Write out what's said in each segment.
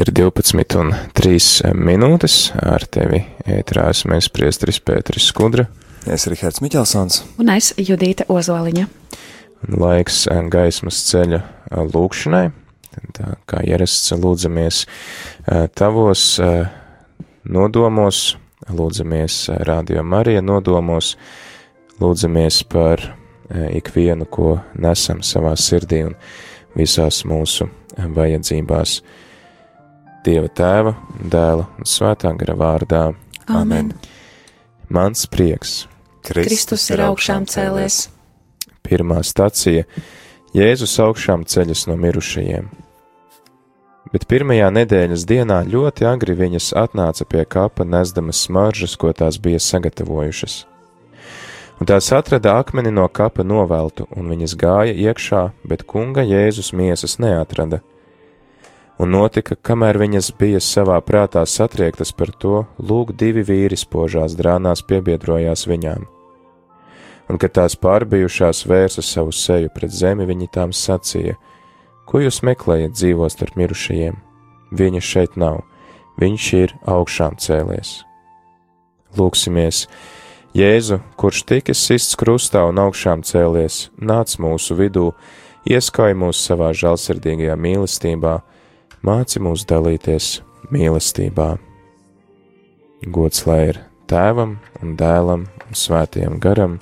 Ir 12 un 3 minūtes ar tevi ētrā esmu es priestris Pēteris Skudra. Es Rihards Miķelsons. Un es Judīte Ozoliņa. Laiks gaismas ceļa lūkšanai. Tā kā ierasts lūdzamies tavos nodomos, lūdzamies Radio Marija nodomos, lūdzamies par ikvienu, ko nesam savā sirdī un visās mūsu vajadzībās. Dieva tēva, dēla un svētā gara vārdā. Amen. Mans prieks. Kristus ir augšām cēlies. Pirmā stacija - Jēzus augšām ceļas no mirušajiem. Bet pirmajā nedēļas dienā ļoti agri viņas atnāca pie kapa nesdamas smaržas, ko tās bija sagatavojušas. Un tās atrada akmeni no kapa noveltu, un viņas gāja iekšā, bet kunga Jēzus miesas neatrada un notika, kamēr viņas bija savā prātā satriektas par to, lūk, divi vīri spožās drānās piebiedrojās viņām. Un, kad tās pārbijušās vērsa savu seju pret zemi, viņi tām sacīja: Ko jūs meklējat dzīvos starp mirušajiem? Viņa šeit nav, viņš ir augšām cēlies. Lūksimies! Jēzu, kurš tika sists krustā un augšām cēlies, nāc mūsu vidū, ieskauj mūs savā žēlsirdīgajā mīlestībā, māci mūs dalīties mīlestībā. Gods lai ir tēvam un dēlam un svētiem garam,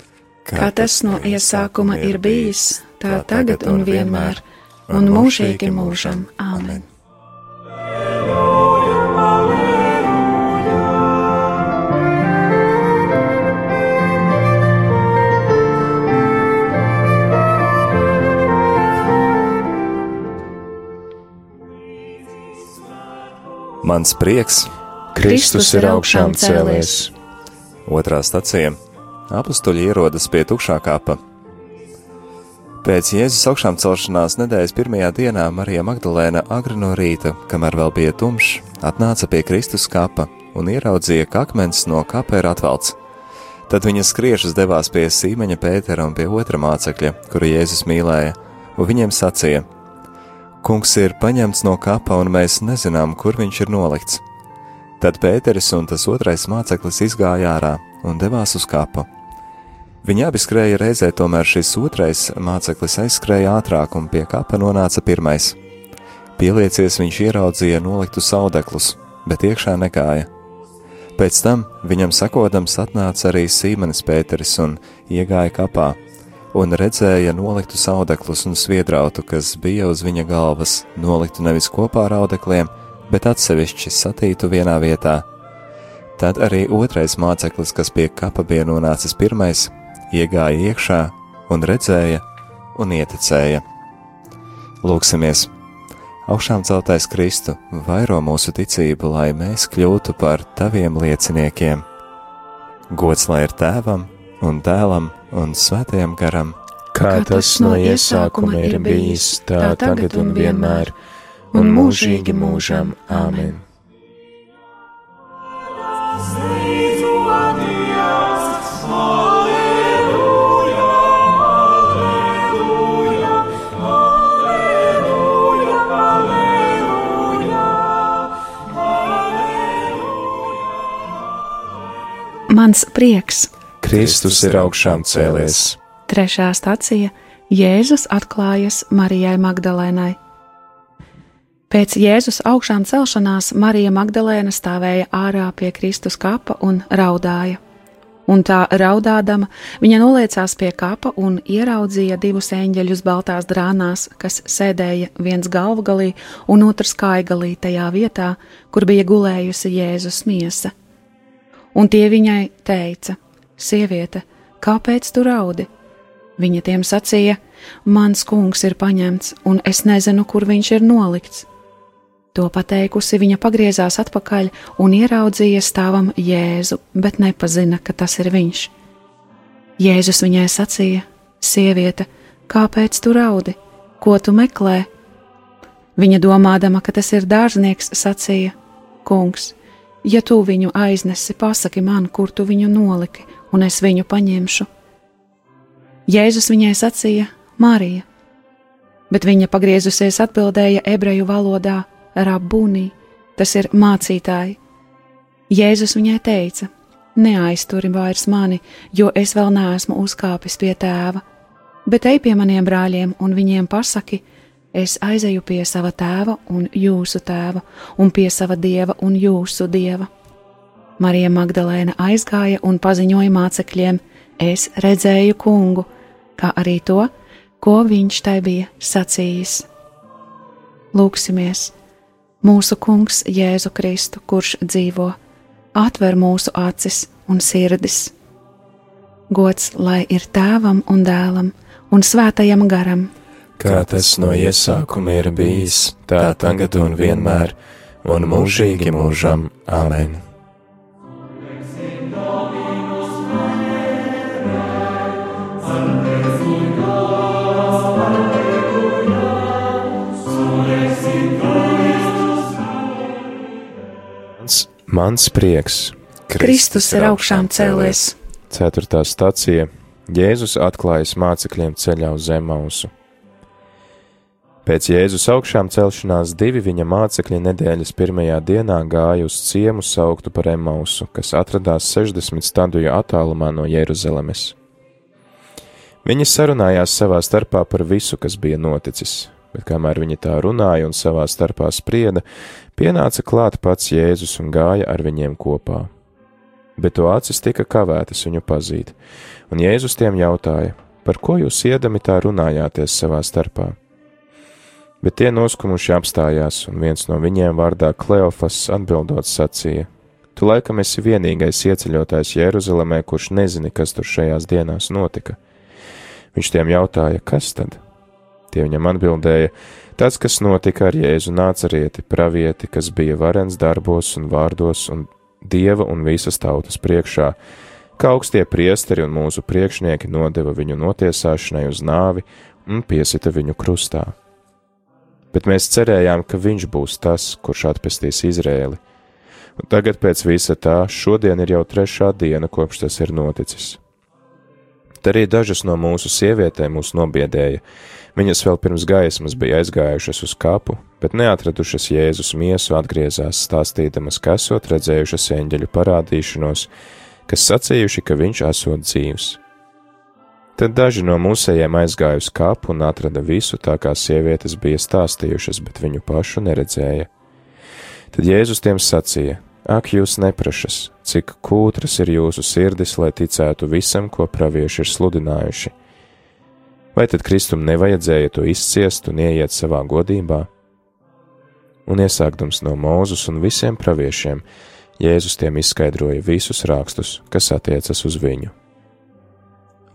Kā tas no iesākuma ir bijis, tā tagad un vienmēr, un mūžīgi mūžam. Āmen! Mans prieks, Kristus ir augšām cēlies. otrā stacija - apstuļi ierodas pie tukšā kapa. Pēc Jēzus augšām celšanās nedēļas pirmajā dienā Marija Magdalēna agri no rīta, kamēr vēl bija tumšs, atnāca pie Kristus kapa un ieraudzīja, ka akmens no kapa ir atvelts. Tad viņa skriešus devās pie Sīmeņa Pētera un pie otra mācekļa, kuru Jēzus mīlēja, un viņiem sacīja: Kungs ir paņemts no kapa, un mēs nezinām, kur viņš ir nolikts. Tad Pēteris un tas otrais māceklis izgāja ārā un devās uz kapu. Viņi abi skrēja reizē, tomēr šis otrais māceklis aizskrēja ātrāk un pie kapa nonāca pirmais. Pieliecies viņš ieraudzīja noliktu saudeklus, bet iekšā negāja. Pēc tam viņam sakodams atnāca arī Sīmenis Pēteris un iegāja kapā, un redzēja noliktu saudeklus un sviedrautu, kas bija uz viņa galvas, noliktu nevis kopā ar audekliem, bet atsevišķi satītu vienā vietā. Tad arī otrais māceklis, kas pie kapa bija nonācis pirmais, iegāja iekšā un redzēja un ieticēja. Lūksimies! Augšām celtais Kristu vairo mūsu ticību, lai mēs kļūtu par taviem lieciniekiem. Gods lai ir tēvam un dēlam un svētajam garam, Kā tas no iesākuma ir bijis, tā tagad un vienmēr, un mūžīgi mūžam. Āmen! Mans prieks! Kristus ir augšām cēlies. Trešā stacija - Jēzus atklājas Marijai Magdalēnai. Pēc Jēzus augšām celšanās Marija Magdalēna stāvēja ārā pie Kristus kapa un raudāja. Un tā raudādama, viņa noliecās pie kapa un ieraudzīja divus eņģeļus baltās drānās, kas sēdēja viens galvgalī un otrs kājgalī tajā vietā, kur bija gulējusi Jēzus miesa. Un tie viņai teica: Sieviete, kāpēc tu raudi? Viņa tiem sacīja: Mans kungs ir paņemts, un es nezinu, kur viņš ir nolikts. To pateikusi, viņa pagriezās atpakaļ un ieraudzīja stāvam Jēzu, bet nepazina, ka tas ir viņš. Jēzus viņai sacīja: Sieviete, kāpēc tu raudi? Ko tu meklē? Viņa domādama, ka tas ir dārznieks, sacīja: Kungs, ja tu viņu aiznesi, pasaki man, kur tu viņu noliki, un es viņu paņemšu. Jēzus viņai sacīja: Marija, bet viņa pagriezusies atbildēja ebreju valodā: Rabunī, tas ir mācītāji. Jēzus viņai teica: Neaizturi vairs mani, jo es vēl neesmu uzkāpis pie tēva, bet ej pie maniem brāļiem un viņiem pasaki, es aizeju pie sava tēva un jūsu tēva, un pie sava dieva un jūsu dieva. Marija Magdalēna aizgāja un paziņoja mācekļiem: Es redzēju kungu, kā arī to, ko viņš tai bija sacījis. Lūksimies! Mūsu Kungs Jēzu Kristu, kurš dzīvo, atver mūsu acis un sirdis. Gods lai ir tēvam un dēlam un svētajam garam, kā tas no iesākuma ir bijis, tā tagad un vienmēr, un mūžīgi mūžam. Āmen! Mans prieks. Kristus ir augšām cēlies. Ceturtā stacija Jēzus atklājas mācekļiem ceļā uz Zemausu. Pēc Jēzus augšām celšanās divi viņa mācekļi nedēļas pirmajā dienā gāja uz ciemu sauktu par Emausu, kas atradās 60 stadiju attālumā no Jeruzalemes. Viņi sarunājās savā starpā par visu, kas bija noticis, bet kamēr viņi tā runāja un savā starpā sprieda, pienāca klāt pats Jēzus un gāja ar viņiem kopā. Bet to acis tika kavētas viņu pazīt, un Jēzus tiem jautāja, par ko jūs iedami tā runājāties savā starpā? Bet tie noskumuši apstājās, un viens no viņiem vārdā Kleofas atbildot sacīja: Tu laikam esi vienīgais ieceļotājs Jeruzalemē, kurš nezini, kas tur šajās dienās notika. Viņš tiem jautāja, kas tad? Tie viņam atbildēja: Tas, kas notika ar Jēzu nācarieti, pravieti, kas bija varens darbos un vārdos un dieva un visas tautas priekšā, kā augstie priesteri un mūsu priekšnieki nodeva viņu notiesāšanai uz nāvi un piesita viņu krustā. Bet mēs cerējām, ka viņš būs tas, kurš atpestīs Izrēli. Un tagad pēc visa tā, šodien ir jau trešā diena, kopš tas ir noticis. Tad arī dažas no mūsu sievietēm mūs nobiedēja, Viņas vēl pirms gaismas bija aizgājušas uz kapu, bet neatradušas Jēzus miesu, atgriezās stāstīdamas, ka esot redzējušas eņģeļu parādīšanos, kas sacījuši, ka viņš esot dzīvs. Tad daži no mūsējiem aizgāja uz kapu un atrada visu tā, kā sievietes bija stāstījušas, bet viņu pašu neredzēja. Tad Jēzus tiem sacīja: Ak, jūs neprašas, cik kūtras ir jūsu sirdis, lai ticētu visam, ko pravieši ir sludinājuši! Vai tad Kristum nevajadzēja to izciest un ieiet savā godībā? Un iesākdams no Mūzus un visiem praviešiem, Jēzus tiem izskaidroja visus rakstus, kas attiecas uz viņu.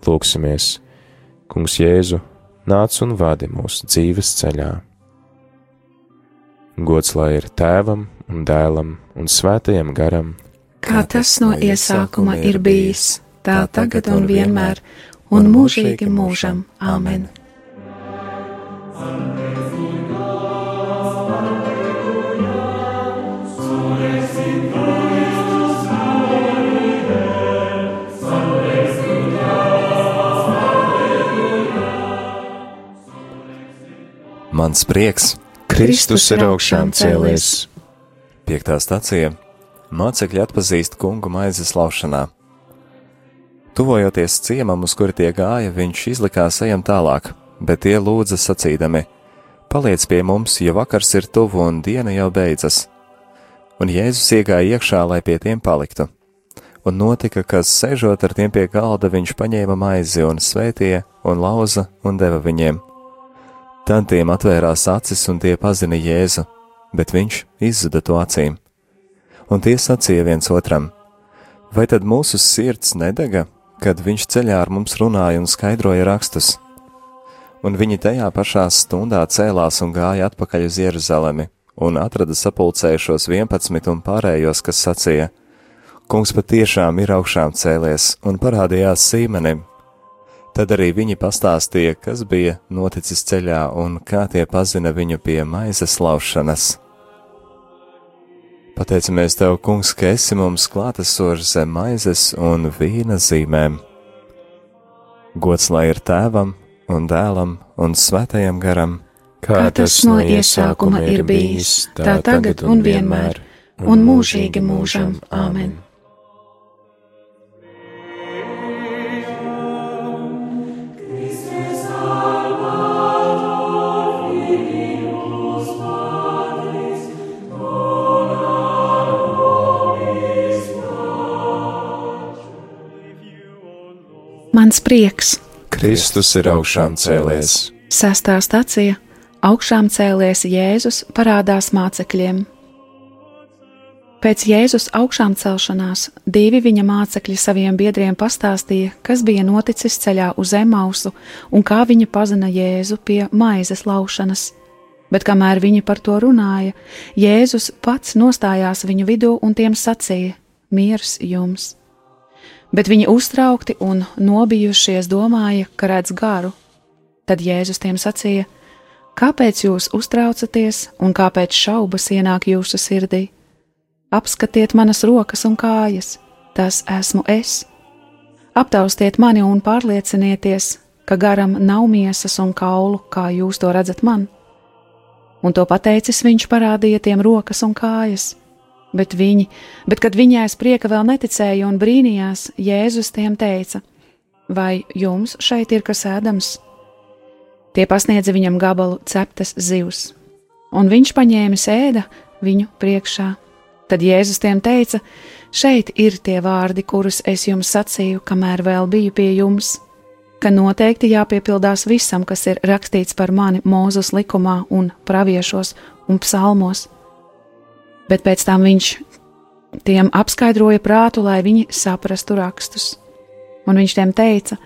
Lūksimies, Kungs Jēzu, nāc un vadi mūsu dzīves ceļā. Gods lai ir tēvam un dēlam un svētajam garam, kā tas no iesākuma ir bijis, tā tagad un vienmēr un mūžīgi mūžam. Āmen! Mans prieks, Kristus ir augšām cēlies. Piektā stacija Mācekļi atpazīst kungu maizes laušanā. Tuvojoties ciemam, uz kuri tie gāja, viņš izlikās ejam tālāk, bet tie lūdza sacīdami: Paliec pie mums, jo vakars ir tuvu un diena jau beidzas. Un Jēzus iegāja iekšā, lai pie tiem paliktu. Un notika, ka sēžot ar tiem pie galda, viņš paņēma maizi un svētīja un lauza un deva viņiem. Tad tiem atvērās acis un tie pazina Jēzu, bet viņš izzuda to acīm. Un tie sacīja viens otram: Vai tad mūsu sirds nedega, kad viņš ceļā ar mums runāja un skaidroja rakstus. Un viņi tajā pašā stundā cēlās un gāja atpakaļ uz Jeruzalemi, un atrada sapulcējušos vienpadsmit un pārējos, kas sacīja: Kungs patiešām ir augšām cēlies un parādījās Sīmenim. Tad arī viņi pastāstīja, kas bija noticis ceļā un kā tie pazina viņu pie maizes laušanas. Pateicamies Tev, Kungs, ka esi mums klātesošs zem maizes un vīna zīmēm. Gods lai ir tēvam un dēlam un svētajam garam, kā tas no iesākuma ir bijis, tā tagad un vienmēr, un mūžīgi mūžam. Āmen! Prieks, Kristus ir augšām cēlies. Sestā stacija - augšām cēlies Jēzus parādās mācekļiem. Pēc Jēzus augšām celšanās divi viņa mācekļi saviem biedriem pastāstīja, kas bija noticis ceļā uz Emausu un kā viņi pazina Jēzu pie maizes laušanas. Bet kamēr viņi par to runāja, Jēzus pats nostājās viņu vidū un tiem sacīja: Miers jums! Bet viņi uztraukti un nobijušies domāja, ka redz garu. Tad Jēzus tiem sacīja: Kāpēc jūs uztraucaties un kāpēc šaubas ienāk jūsu sirdī? Apskatiet manas rokas un kājas, tas esmu es. Aptaustiet mani un pārliecinieties, ka garam nav miesas un kaulu, kā jūs to redzat man. Un to pateicis viņš parādīja tiem rokas un kājas Bet viņi, bet kad viņi aiz prieka vēl neticēja un brīnījās, Jēzus tiem teica: Vai jums šeit ir kas ēdams? Tie pasniedza viņam gabalu ceptas zivs, un viņš paņēma ēda viņu priekšā. Tad Jēzus tiem teica: Šeit ir tie vārdi, kurus es jums sacīju, kamēr vēl biju pie jums, ka noteikti jāpiepildās visam, kas ir rakstīts par mani Mūzus likumā un praviešos un psalmos bet pēc tam viņš tiem apskaidroja prātu, lai viņi saprastu rakstus. Un viņš tiem teica: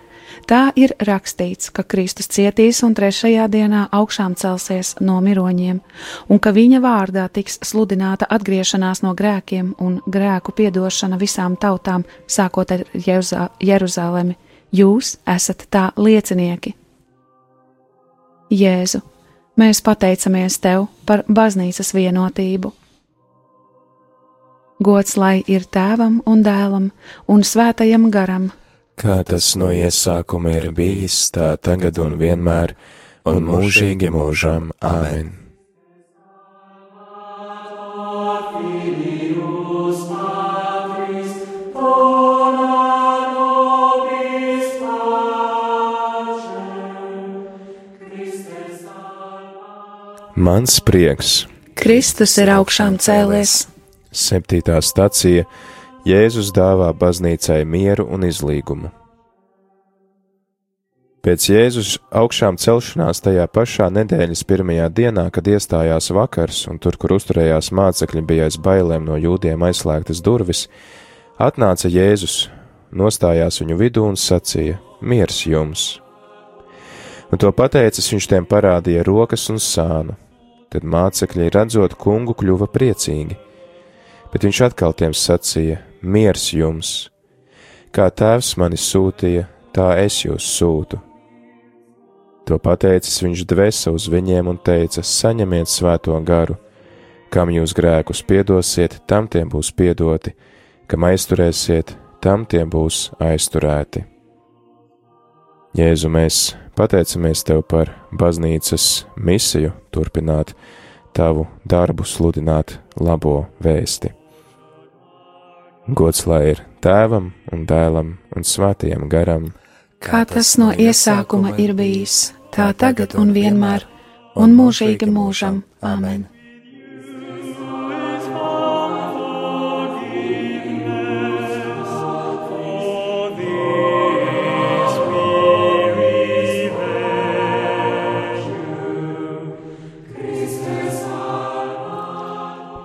Tā ir rakstīts, ka Kristus cietīs un trešajā dienā augšām celsies no miroņiem, un ka viņa vārdā tiks sludināta atgriešanās no grēkiem un grēku piedošana visām tautām, sākot ar Jeruzalemi. Jūs esat tā liecinieki. Jēzu, mēs pateicamies Tev par baznīcas vienotību Gods lai ir tēvam un dēlam un svētajam garam. Kā tas no iesākuma ir bijis, tā tagad un vienmēr, un mūžīgi mūžam. Āmen! Mans prieks! Kristus ir augšām cēlies! Septītā stacija Jēzus dāvā baznīcai mieru un izlīgumu. Pēc Jēzus augšām celšanās tajā pašā nedēļas pirmajā dienā, kad iestājās vakars un tur, kur uzturējās mācekļi, bija aiz bailēm no jūdiem aizslēgtas durvis, atnāca Jēzus, nostājās viņu vidū un sacīja: Miers jums! Un to pateicis, viņš tiem parādīja rokas un sānu. Tad mācekļi, redzot kungu, kļuva priecīgi bet viņš atkal tiem sacīja: Miers jums! Kā tēvs mani sūtīja, tā es jūs sūtu. To pateicis viņš dvēsa uz viņiem un teica: Saņemiet svēto garu, kam jūs grēkus piedosiet, tam tiem būs piedoti, kam aizturēsiet, tam tiem būs aizturēti. Jēzu, mēs pateicamies Tev par baznīcas misiju, turpināt Tavu darbu, sludināt labo vēsti. Gods lai ir tēvam un dēlam un svētajam garam, kā tas no iesākuma ir bijis, tā tagad un vienmēr, un mūžīgi mūžam. Āmen!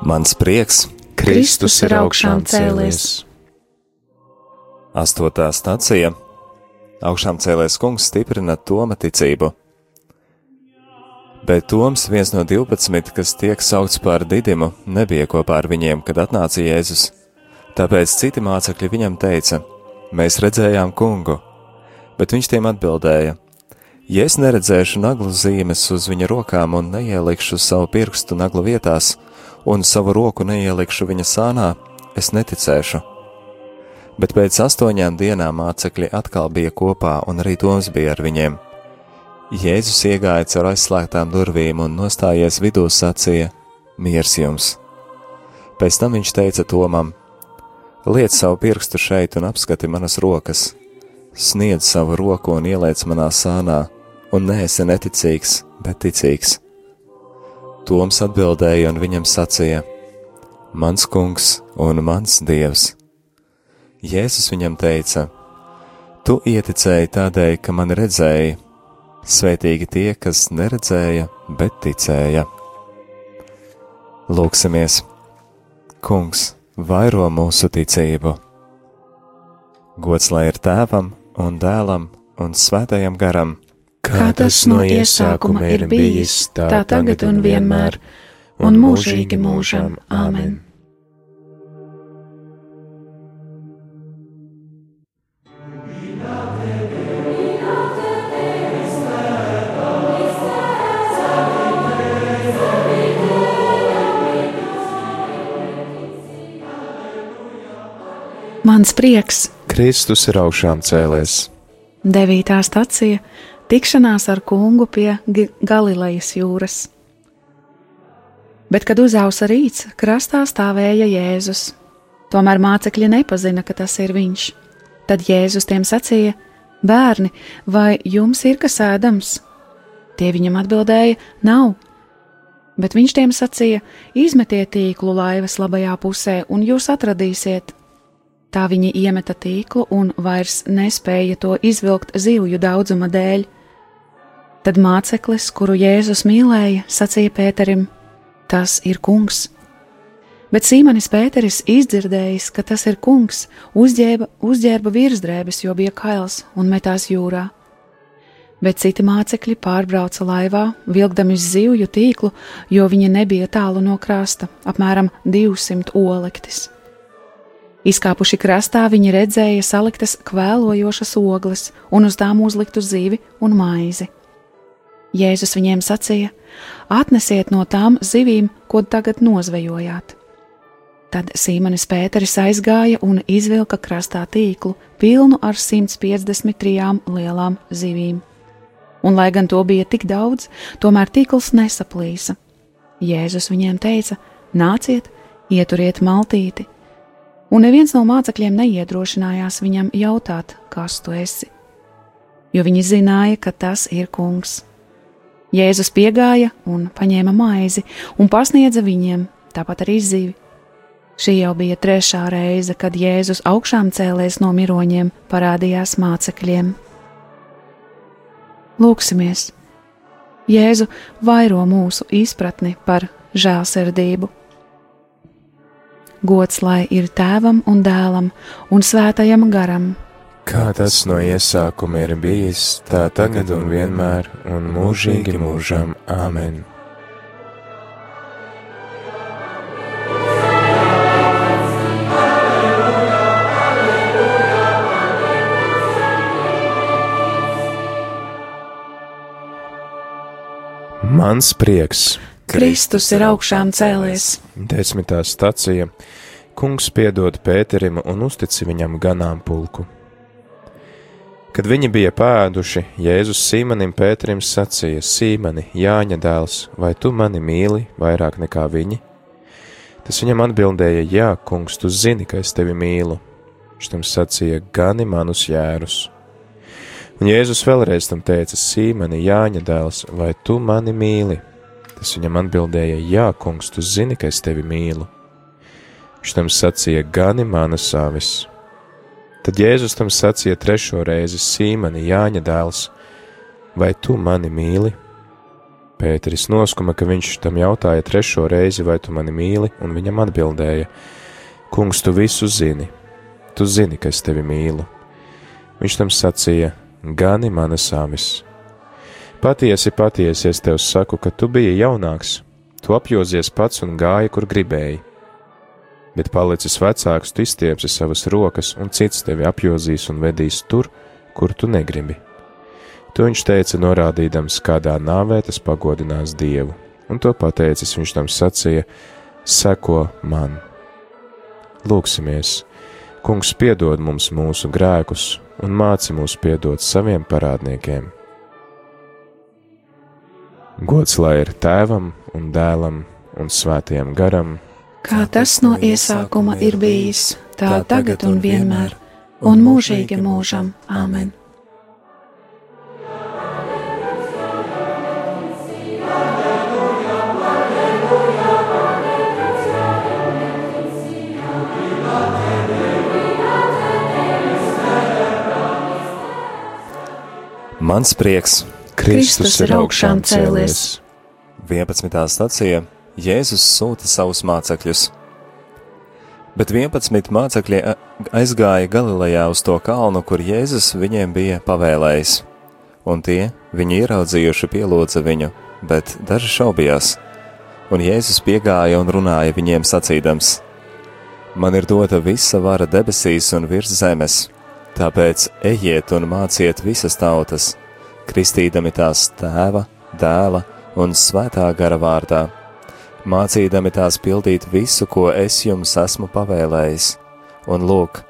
Mans prieks Kristus ir augšām cēlies. Astotā stacija - augšām cēlies kungs stiprina Toma ticību. Bet Toms, viens no divpadsmit, kas tiek saukts par Didimu, nebija kopā ar viņiem, kad atnāca Jēzus. Tāpēc citi mācekļi viņam teica: Mēs redzējām kungu, bet viņš tiem atbildēja: Ja es neredzēšu naglu zīmes uz viņa rokām un neielikšu savu pirkstu naglu vietās, un savu roku neielikšu viņa sānā, es neticēšu. Bet pēc astoņām dienām mācekļi atkal bija kopā, un arī Toms bija ar viņiem. Jēzus iegāja caur aizslēgtām durvīm un nostājies vidū sacīja: Miers jums! Pēc tam viņš teica Tomam: Liec savu pirkstu šeit un apskati manas rokas, sniedz savu roku un ieliec manā sānā, un neesi neticīgs, bet ticīgs. Toms atbildēja un viņam sacīja: Mans kungs un mans dievs! Jēzus viņam teica: Tu ieticēji tādēļ, ka man redzēji, svētīgi tie, kas neredzēja, bet ticēja. Lūksimies! Kungs, vairo mūsu ticību! Gods lai ir tēvam un dēlam un svētajam garam! Kā tas no iesākuma ir bijis, tā tagad un vienmēr, un mūžīgi mūžam. Āmen! Mans prieks, Kristus ir augšām cēlies. devītā stacija, tikšanās ar kungu pie Galilejas jūras. Bet, kad uzausa rīts, krastā stāvēja Jēzus. Tomēr mācekļi nepazina, ka tas ir viņš. Tad Jēzus tiem sacīja: Bērni, vai jums ir kas ēdams? Tie viņam atbildēja: Nav. Bet viņš tiem sacīja: Izmetiet tīklu laivas labajā pusē, un jūs atradīsiet. Tā viņi iemeta tīklu un vairs nespēja to izvilkt zivju daudzuma dēļ. Tad māceklis, kuru Jēzus mīlēja, sacīja Pēterim: Tas ir kungs. Bet Sīmanis Pēteris izdzirdējis, ka tas ir kungs, uzģēba, uzģērba virsdrēbes, jo bija kails un metās jūrā. Bet citi mācekļi pārbrauca laivā, vilkdami zivju tīklu, jo viņi nebija tālu no krasta, apmēram 200 olektis. Izkāpuši krastā, viņi redzēja saliktas kvēlojošas ogles un uz tām uzliktu zivi un maizi. Jēzus viņiem sacīja: Atnesiet no tām zivīm, ko tagad nozvejojāt. Tad Sīmanis Pēteris aizgāja un izvilka krastā tīklu, pilnu ar 153 lielām zivīm. Un, lai gan to bija tik daudz, tomēr tīkls nesaplīsa. Jēzus viņiem teica: Nāciet, ieturiet maltīti! Un neviens no mācekļiem neiedrošinājās viņam jautāt, kas tu esi, jo viņi zināja, ka tas ir kungs. Jēzus piegāja un paņēma maizi un pasniedza viņiem, tāpat arī zivi. Šī jau bija trešā reize, kad Jēzus augšām cēlēs no miroņiem, parādījās mācekļiem. Lūksimies! Jēzu vairo mūsu izpratni par žēlsirdību. Gods lai ir tēvam un dēlam un svētajam garam, Kā tas no iesākuma ir bijis, tā tagad un vienmēr, un mūžīgi mūžam. Āmen! Mans prieks, Kristus ir augšām cēlies. desmitā stacija. Kungs piedod Pēterim un uztici viņam ganāmpulku. Kad viņi bija pēduši, Jēzus Sīmanim Pēterim sacīja: Sīmani, Jāņa dēls, vai tu mani mīli vairāk nekā viņi? Tas viņam atbildēja: Jā, kungs, tu zini, ka es tevi mīlu. Viņš tam sacīja: Gani manus jērus. Un Jēzus vēlreiz tam teica: Sīmani, Jāņa dēls, vai tu mani mīli? Tas viņam atbildēja: Jā, kungs, tu zini, ka es tevi mīlu. Viņš tam sacīja: Gani manas avis. Tad Jēzus tam sacīja trešo reizi: Sīmani, Jāņa dēls, vai tu mani mīli? Pēteris noskuma, ka viņš tam jautāja trešo reizi, vai tu mani mīli, un viņam atbildēja: Kungs, tu visu zini, tu zini, ka es tevi mīlu. Viņš tam sacīja: Gani manas avis. Patiesi, patiesi es tev saku, ka tu biji jaunāks, tu apjozies pats un gāji, kur gribēji bet palicis vecāks, tu izstiepsi savas rokas, un cits tevi apjozīs un vedīs tur, kur tu negribi. To viņš teica, norādīdams, kādā nāvē tas pagodinās Dievu, un to pateicis viņš tam sacīja: Seko man! Lūksimies! Kungs piedod mums mūsu grēkus un māci mūs piedot saviem parādniekiem. Gods lai ir tēvam un dēlam un svētajam garam, kā tas no iesākuma ir bijis, tā tagad un vienmēr, un mūžīgi mūžam. Āmen! Mans prieks, Kristus ir augšām cēlies. 11. stacija Jēzus sūta savus mācekļus. Bet 11 mācekļi aizgāja Galilejā uz to kalnu, kur Jēzus viņiem bija pavēlējis, un tie, viņu ieraudzījuši, pielūdza viņu, bet daži šaubījās. Un Jēzus piegāja un runāja viņiem sacīdams: Man ir dota visa vara debesīs un virs zemes Tāpēc ejiet un māciet visas tautas, kristīdami tās tēva, dēla un svētā gara vārdā, mācīdami tās pildīt visu, ko es jums esmu pavēlējis, un lūk,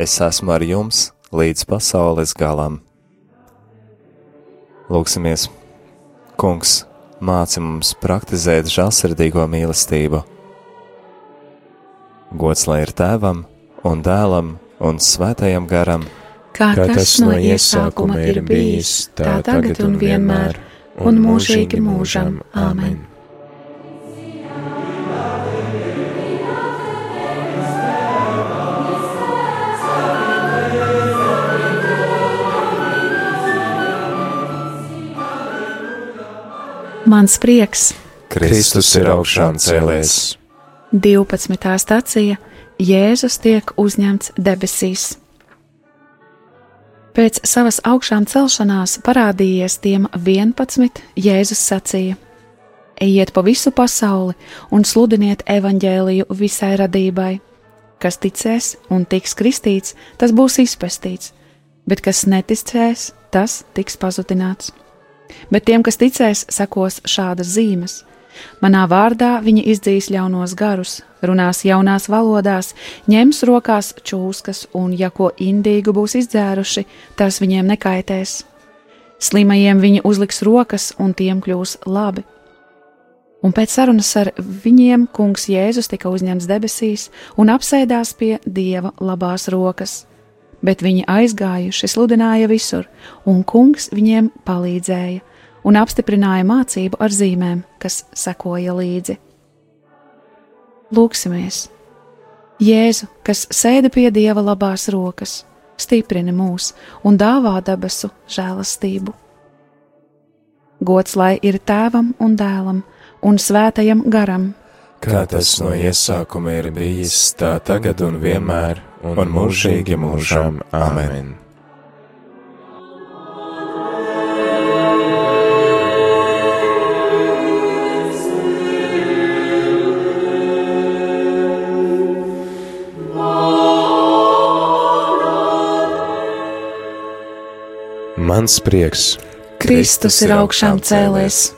es esmu ar jums līdz pasaules galam. Lūksimies, Kungs, māci mums praktizēt žēlsirdīgo mīlestību. Gods lai ir tēvam un dēlam un svētajam garam, kā tas no iesākuma ir bijis, tā tagad un vienmēr, un mūžīgi mūžam. Āmen! Mans prieks, Kristus ir augšām cēlēs. 12. stācija Jēzus tiek uzņemts debesīs. Pēc savas augšām celšanās parādījies tiem 11, Jēzus sacīja: Ejiet pa visu pasauli un sludiniet evaņģēliju visai radībai. Kas ticēs un tiks kristīts, tas būs izpestīts, bet kas neticēs, tas tiks pazudināts. Bet tiem, kas ticēs, sekos šādas zīmes Manā vārdā viņi izdzīs ļaunos garus, runās jaunās valodās, ņems rokās čūskas, un, ja ko indīgu būs izdzēruši, tas viņiem nekaitēs. Slimajiem viņi uzliks rokas, un tiem kļūs labi. Un pēc sarunas ar viņiem kungs Jēzus tika uzņemts debesīs un apsēdās pie dieva labās rokas. Bet viņi aizgājuši, sludināja visur, un kungs viņiem palīdzēja un apstiprināja mācību ar zīmēm, kas sekoja līdzi. Lūksimies! Jēzu, kas sēda pie Dieva labās rokas, stiprini mūs un dāvā debesu žēlastību. Gods lai ir tēvam un dēlam un svētajam garam, kā tas no iesākuma ir bijis, tā tagad un vienmēr, un, un mūžīgi mūžam. Amen! Mans prieks, Kristus ir augšām cēlēs.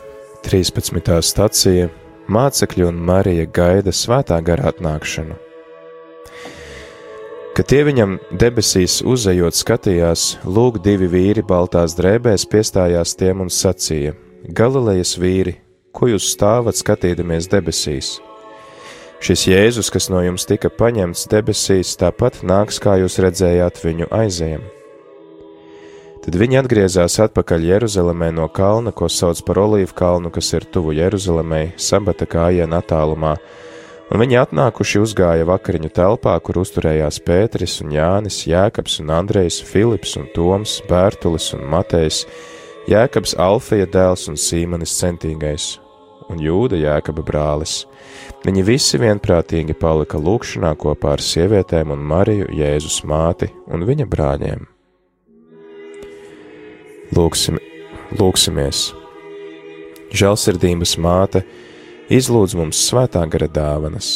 13. stacija Mācekļi un Marija gaida svētā gara atnākšanu. Kad tie viņam debesīs uzejot skatījās, lūk, divi vīri baltās drēbēs piestājās tiem un sacīja: Galilejas vīri, ko jūs stāvat skatīdamies debesīs? Šis Jēzus, kas no jums tika paņemts debesīs, tāpat nāks, kā jūs redzējāt viņu aizējam. Tad viņi atgriezās atpakaļ Jeruzalemē no kalna, ko sauc par Olīvu kalnu, kas ir tuvu Jeruzalemē, sabata kājiena attālumā, un viņi atnākuši uzgāja vakariņu telpā, kur uzturējās Pēteris un Jānis, Jēkabs un Andrejs, Filips un Toms, Bērtulis un Matejs, Jēkabs Alfija dēls un Sīmanis centīgais, un Jūda Jēkaba brālis. Viņi visi vienprātīgi palika lūkšanā kopā ar sievietēm un Mariju, Jēzus māti un viņa brāļiem. Lūksim, lūksimies! Žēlsirdības māte izlūdz mums svētā gara dāvanas.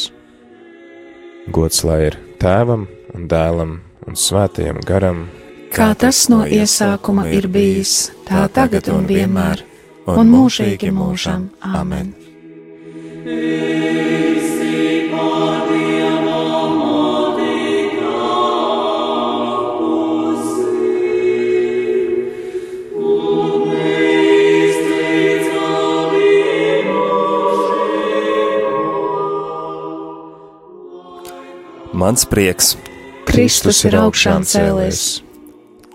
Gods lai ir tēvam un dēlam un svētajam garam, kā tas no iesākuma ir bijis, tā tagad un vienmēr, un mūžīgi mūžam. Āmen! Amen. Mans prieks. Kristus ir augšām cēlies.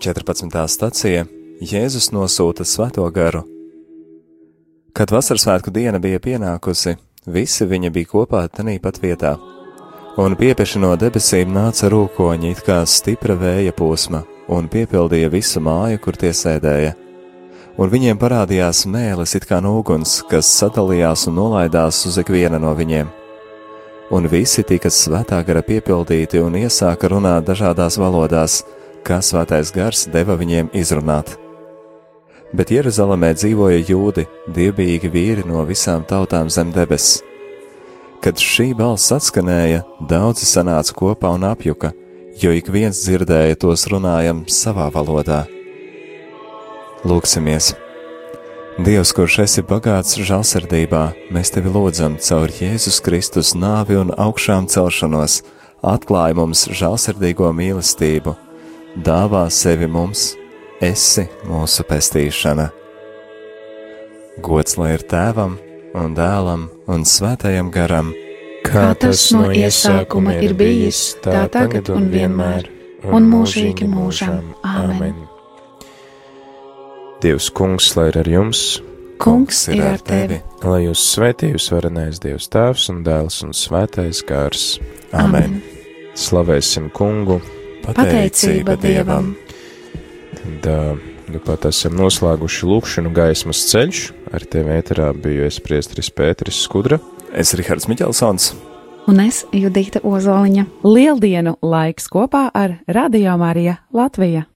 14. stacija Jēzus nosūta svēto garu. Kad vasarasvētku diena bija pienākusi, visi viņa bija kopā tenī pat vietā, un piepeši no debesīm nāca rūkoņi, it kā stipra vēja posma, un piepildīja visu māju, kur tie sēdēja. Un viņiem parādījās mēlis, it kā no uguns, kas sadalījās un nolaidās uz ikvienu no viņiem. Un visi tika svētā gara piepildīti un iesāka runāt dažādās valodās, kā svētais gars deva viņiem izrunāt bet Jeruzalemē dzīvoja jūdi, dievbijīgi vīri no visām tautām zem debes. Kad šī balss atskanēja, daudzi sanāca kopā un apjuka, jo ik viens dzirdēja tos runājam savā valodā. Lūksimies! Dievs, kurš esi bagāts žēlsirdībā, mēs tevi lūdzam caur Jēzus Kristus nāvi un augšām celšanos, atklāj mums žēlsirdīgo mīlestību, dāvā sevi mums esi mūsu pestīšana. Gods lai ir tēvam un dēlam un svētajam garam, kā tas no iesākuma ir bijis, tā tagad un vienmēr, un mūžīgi mūžam. Āmen! Dievs, kungs, lai ir ar jums! Kungs ir ar tevi! Lai jūs svētījus varenais Dievs Tēvs un Dēls un Svētais Gārs! Āmen! Slavēsim kungu! Pateicība Dievam! Tad, nu pat esam noslēguši lūkšanu gaismas ceļš. Ar tevi ēterā biju es priestris Pēteris Skudra. Es Rihards Miķelsons. Un es Judita Ozoliņa. Lieldienu laiks kopā ar Radio Marija Latvija.